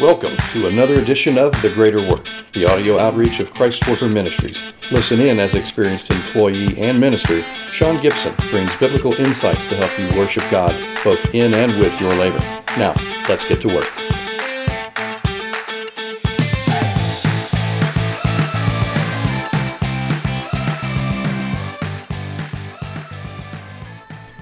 Welcome to another edition of The Greater Work, the audio outreach of Christ Worker Ministries. Listen in as experienced employee and minister, Sean Gibson brings biblical insights to help you worship God both in and with your labor. Now, let's get to work.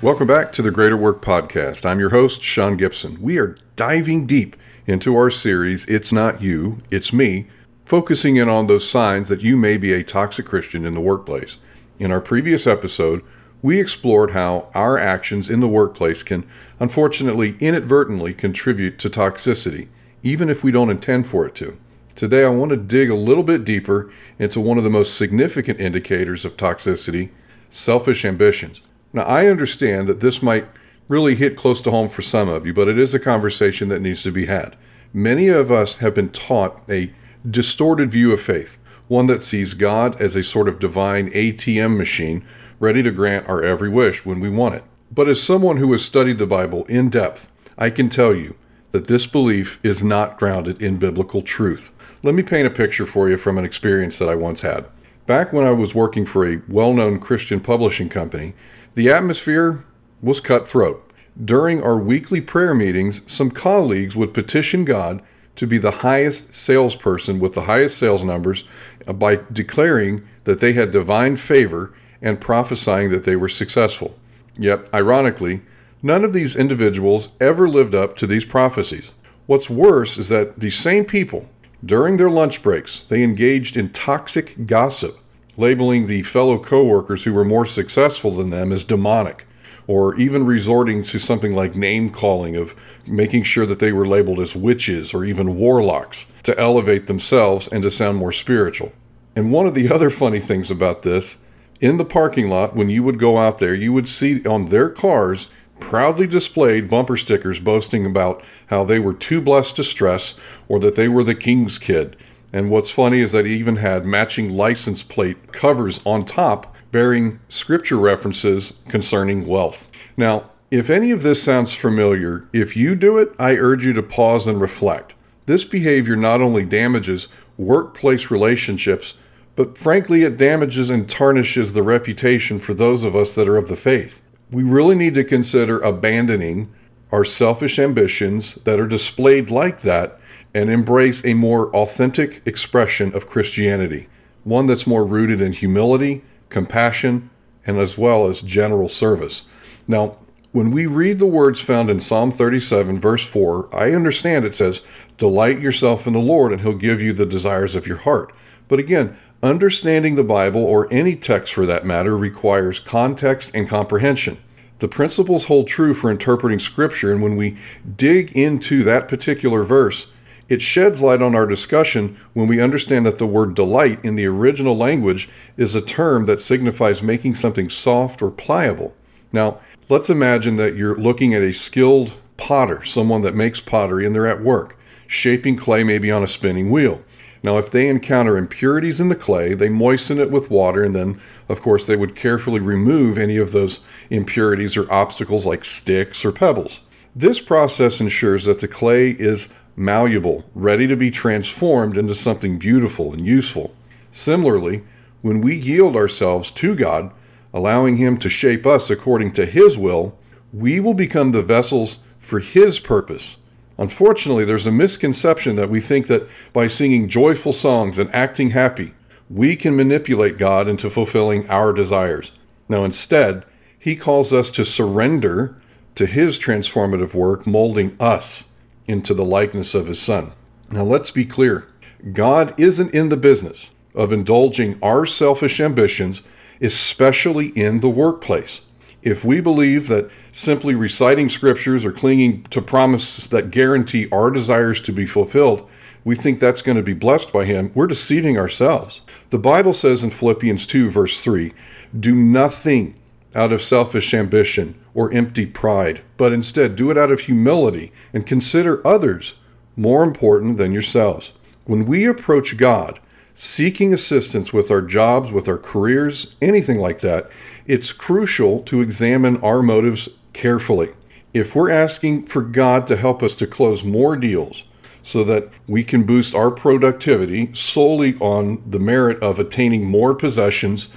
Welcome back to the Greater Work Podcast. I'm your host, Sean Gibson. We are diving deep into our series, It's Not You, It's Me, focusing in on those signs that you may be a toxic Christian in the workplace. In our previous episode, we explored how our actions in the workplace can unfortunately inadvertently contribute to toxicity, even if we don't intend for it to. Today, I want to dig a little bit deeper into one of the most significant indicators of toxicity selfish ambitions. Now, I understand that this might really hit close to home for some of you, but it is a conversation that needs to be had. Many of us have been taught a distorted view of faith, one that sees God as a sort of divine ATM machine ready to grant our every wish when we want it. But as someone who has studied the Bible in depth, I can tell you that this belief is not grounded in biblical truth. Let me paint a picture for you from an experience that I once had. Back when I was working for a well known Christian publishing company, the atmosphere was cutthroat. During our weekly prayer meetings, some colleagues would petition God to be the highest salesperson with the highest sales numbers uh, by declaring that they had divine favor and prophesying that they were successful. Yet, ironically, none of these individuals ever lived up to these prophecies. What's worse is that these same people, during their lunch breaks, they engaged in toxic gossip, labeling the fellow coworkers who were more successful than them as demonic or even resorting to something like name calling of making sure that they were labeled as witches or even warlocks to elevate themselves and to sound more spiritual. And one of the other funny things about this, in the parking lot, when you would go out there, you would see on their cars proudly displayed bumper stickers boasting about how they were too blessed to stress or that they were the king's kid. And what's funny is that he even had matching license plate covers on top bearing scripture references concerning wealth. Now, if any of this sounds familiar, if you do it, I urge you to pause and reflect. This behavior not only damages workplace relationships, but frankly, it damages and tarnishes the reputation for those of us that are of the faith. We really need to consider abandoning our selfish ambitions that are displayed like that and embrace a more authentic expression of Christianity, one that's more rooted in humility compassion, and as well as general service. Now, when we read the words found in Psalm 37, verse 4, I understand it says, Delight yourself in the Lord, and he'll give you the desires of your heart. But again, understanding the Bible, or any text for that matter, requires context and comprehension. The principles hold true for interpreting Scripture, and when we dig into that particular verse, it sheds light on our discussion when we understand that the word delight in the original language is a term that signifies making something soft or pliable. Now, let's imagine that you're looking at a skilled potter, someone that makes pottery, and they're at work, shaping clay maybe on a spinning wheel. Now, if they encounter impurities in the clay, they moisten it with water, and then, of course, they would carefully remove any of those impurities or obstacles like sticks or pebbles. This process ensures that the clay is malleable, ready to be transformed into something beautiful and useful. Similarly, when we yield ourselves to God, allowing Him to shape us according to His will, we will become the vessels for His purpose. Unfortunately, there's a misconception that we think that by singing joyful songs and acting happy, we can manipulate God into fulfilling our desires. Now, instead, He calls us to surrender to His transformative work, molding us into the likeness of his son. Now, let's be clear God isn't in the business of indulging our selfish ambitions, especially in the workplace. If we believe that simply reciting scriptures or clinging to promises that guarantee our desires to be fulfilled, we think that's going to be blessed by Him, we're deceiving ourselves. The Bible says in Philippians 2, verse 3 do nothing out of selfish ambition or empty pride, but instead do it out of humility and consider others more important than yourselves. When we approach God, seeking assistance with our jobs, with our careers, anything like that, it's crucial to examine our motives carefully. If we're asking for God to help us to close more deals, so that we can boost our productivity solely on the merit of attaining more possessions,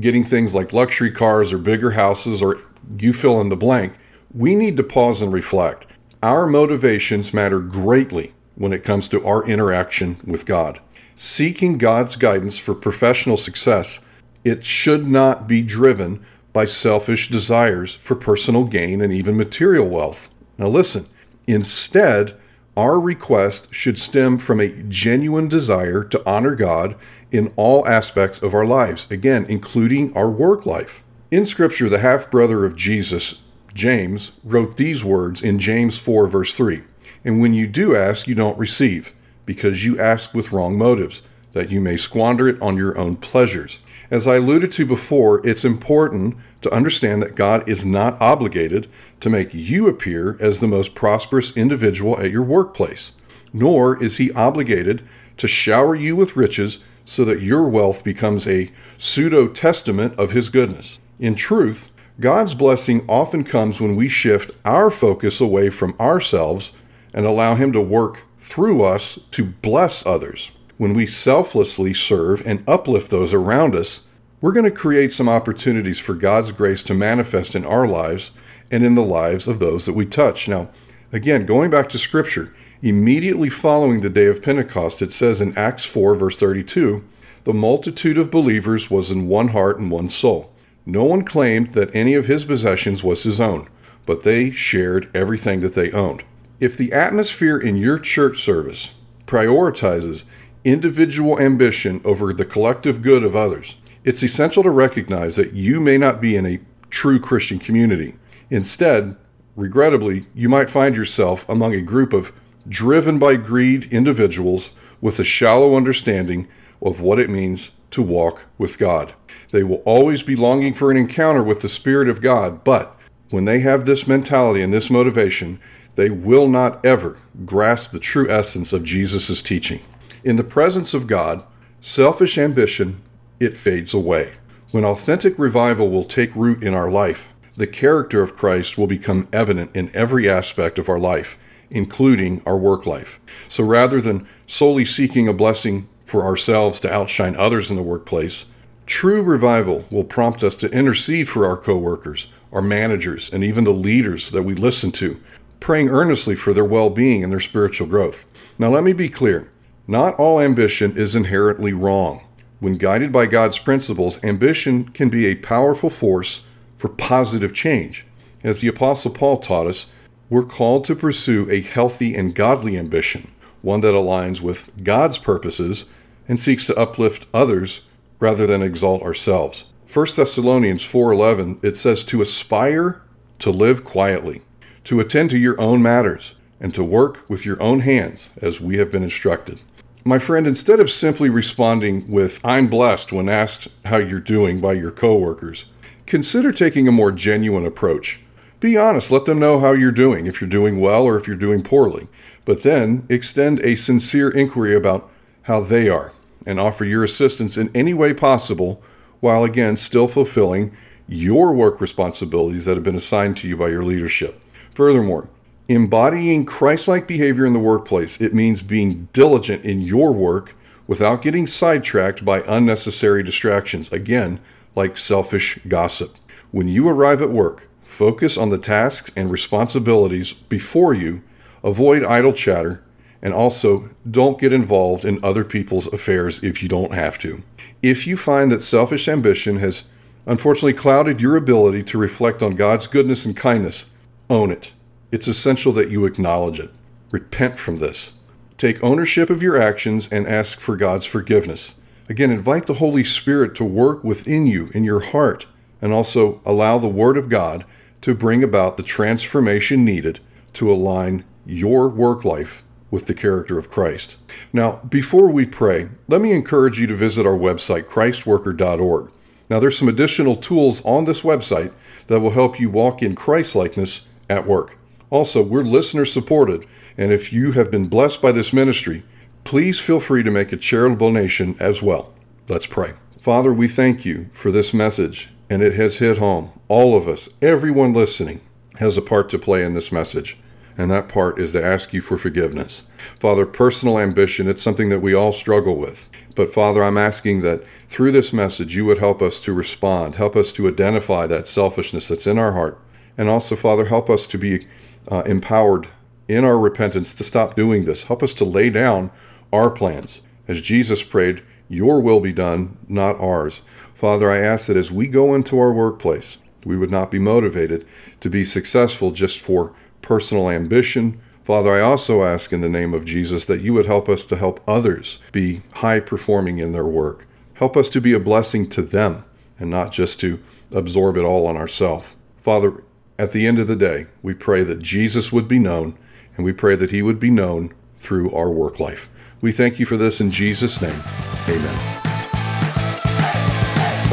getting things like luxury cars or bigger houses, or you fill in the blank, we need to pause and reflect. Our motivations matter greatly when it comes to our interaction with God. Seeking God's guidance for professional success, it should not be driven by selfish desires for personal gain and even material wealth. Now, listen, instead, our request should stem from a genuine desire to honor God in all aspects of our lives, again, including our work life. In Scripture, the half brother of Jesus, James, wrote these words in James 4, verse 3 And when you do ask, you don't receive, because you ask with wrong motives, that you may squander it on your own pleasures. As I alluded to before, it's important to understand that God is not obligated to make you appear as the most prosperous individual at your workplace, nor is He obligated to shower you with riches so that your wealth becomes a pseudo testament of His goodness. In truth, God's blessing often comes when we shift our focus away from ourselves and allow Him to work through us to bless others. When we selflessly serve and uplift those around us, we're going to create some opportunities for God's grace to manifest in our lives and in the lives of those that we touch. Now, again, going back to Scripture, immediately following the day of Pentecost, it says in Acts 4, verse 32, the multitude of believers was in one heart and one soul. No one claimed that any of his possessions was his own, but they shared everything that they owned. If the atmosphere in your church service prioritizes individual ambition over the collective good of others, it's essential to recognize that you may not be in a true Christian community. Instead, regrettably, you might find yourself among a group of driven by greed individuals with a shallow understanding of what it means to walk with God. They will always be longing for an encounter with the Spirit of God, but when they have this mentality and this motivation, they will not ever grasp the true essence of Jesus' teaching. In the presence of God, selfish ambition, it fades away. When authentic revival will take root in our life, the character of Christ will become evident in every aspect of our life, including our work life. So rather than solely seeking a blessing for ourselves to outshine others in the workplace, true revival will prompt us to intercede for our coworkers, our managers, and even the leaders that we listen to, praying earnestly for their well being and their spiritual growth. Now, let me be clear not all ambition is inherently wrong. When guided by God's principles, ambition can be a powerful force for positive change. As the Apostle Paul taught us, we're called to pursue a healthy and godly ambition, one that aligns with God's purposes and seeks to uplift others rather than exalt ourselves. 1 Thessalonians 4:11 it says to aspire to live quietly, to attend to your own matters, and to work with your own hands as we have been instructed. My friend, instead of simply responding with, I'm blessed when asked how you're doing by your coworkers, consider taking a more genuine approach. Be honest, let them know how you're doing, if you're doing well or if you're doing poorly. But then extend a sincere inquiry about how they are and offer your assistance in any way possible while again still fulfilling your work responsibilities that have been assigned to you by your leadership. Furthermore, Embodying Christ like behavior in the workplace, it means being diligent in your work without getting sidetracked by unnecessary distractions, again, like selfish gossip. When you arrive at work, focus on the tasks and responsibilities before you, avoid idle chatter, and also don't get involved in other people's affairs if you don't have to. If you find that selfish ambition has unfortunately clouded your ability to reflect on God's goodness and kindness, own it. It's essential that you acknowledge it. Repent from this. Take ownership of your actions and ask for God's forgiveness. Again, invite the Holy Spirit to work within you, in your heart, and also allow the Word of God to bring about the transformation needed to align your work life with the character of Christ. Now, before we pray, let me encourage you to visit our website, christworker.org. Now, there's some additional tools on this website that will help you walk in Christlikeness at work. Also, we're listener supported, and if you have been blessed by this ministry, please feel free to make a charitable donation as well. Let's pray. Father, we thank you for this message, and it has hit home. All of us, everyone listening, has a part to play in this message. and that part is to ask you for forgiveness. Father, personal ambition, it's something that we all struggle with. But Father, I'm asking that through this message, you would help us to respond, help us to identify that selfishness that's in our heart. And also, Father, help us to be uh, empowered in our repentance to stop doing this. Help us to lay down our plans. As Jesus prayed, Your will be done, not ours. Father, I ask that as we go into our workplace, we would not be motivated to be successful just for personal ambition. Father, I also ask in the name of Jesus that you would help us to help others be high performing in their work. Help us to be a blessing to them and not just to absorb it all on ourselves. Father, at the end of the day, we pray that Jesus would be known and we pray that he would be known through our work life. We thank you for this in Jesus' name. Amen.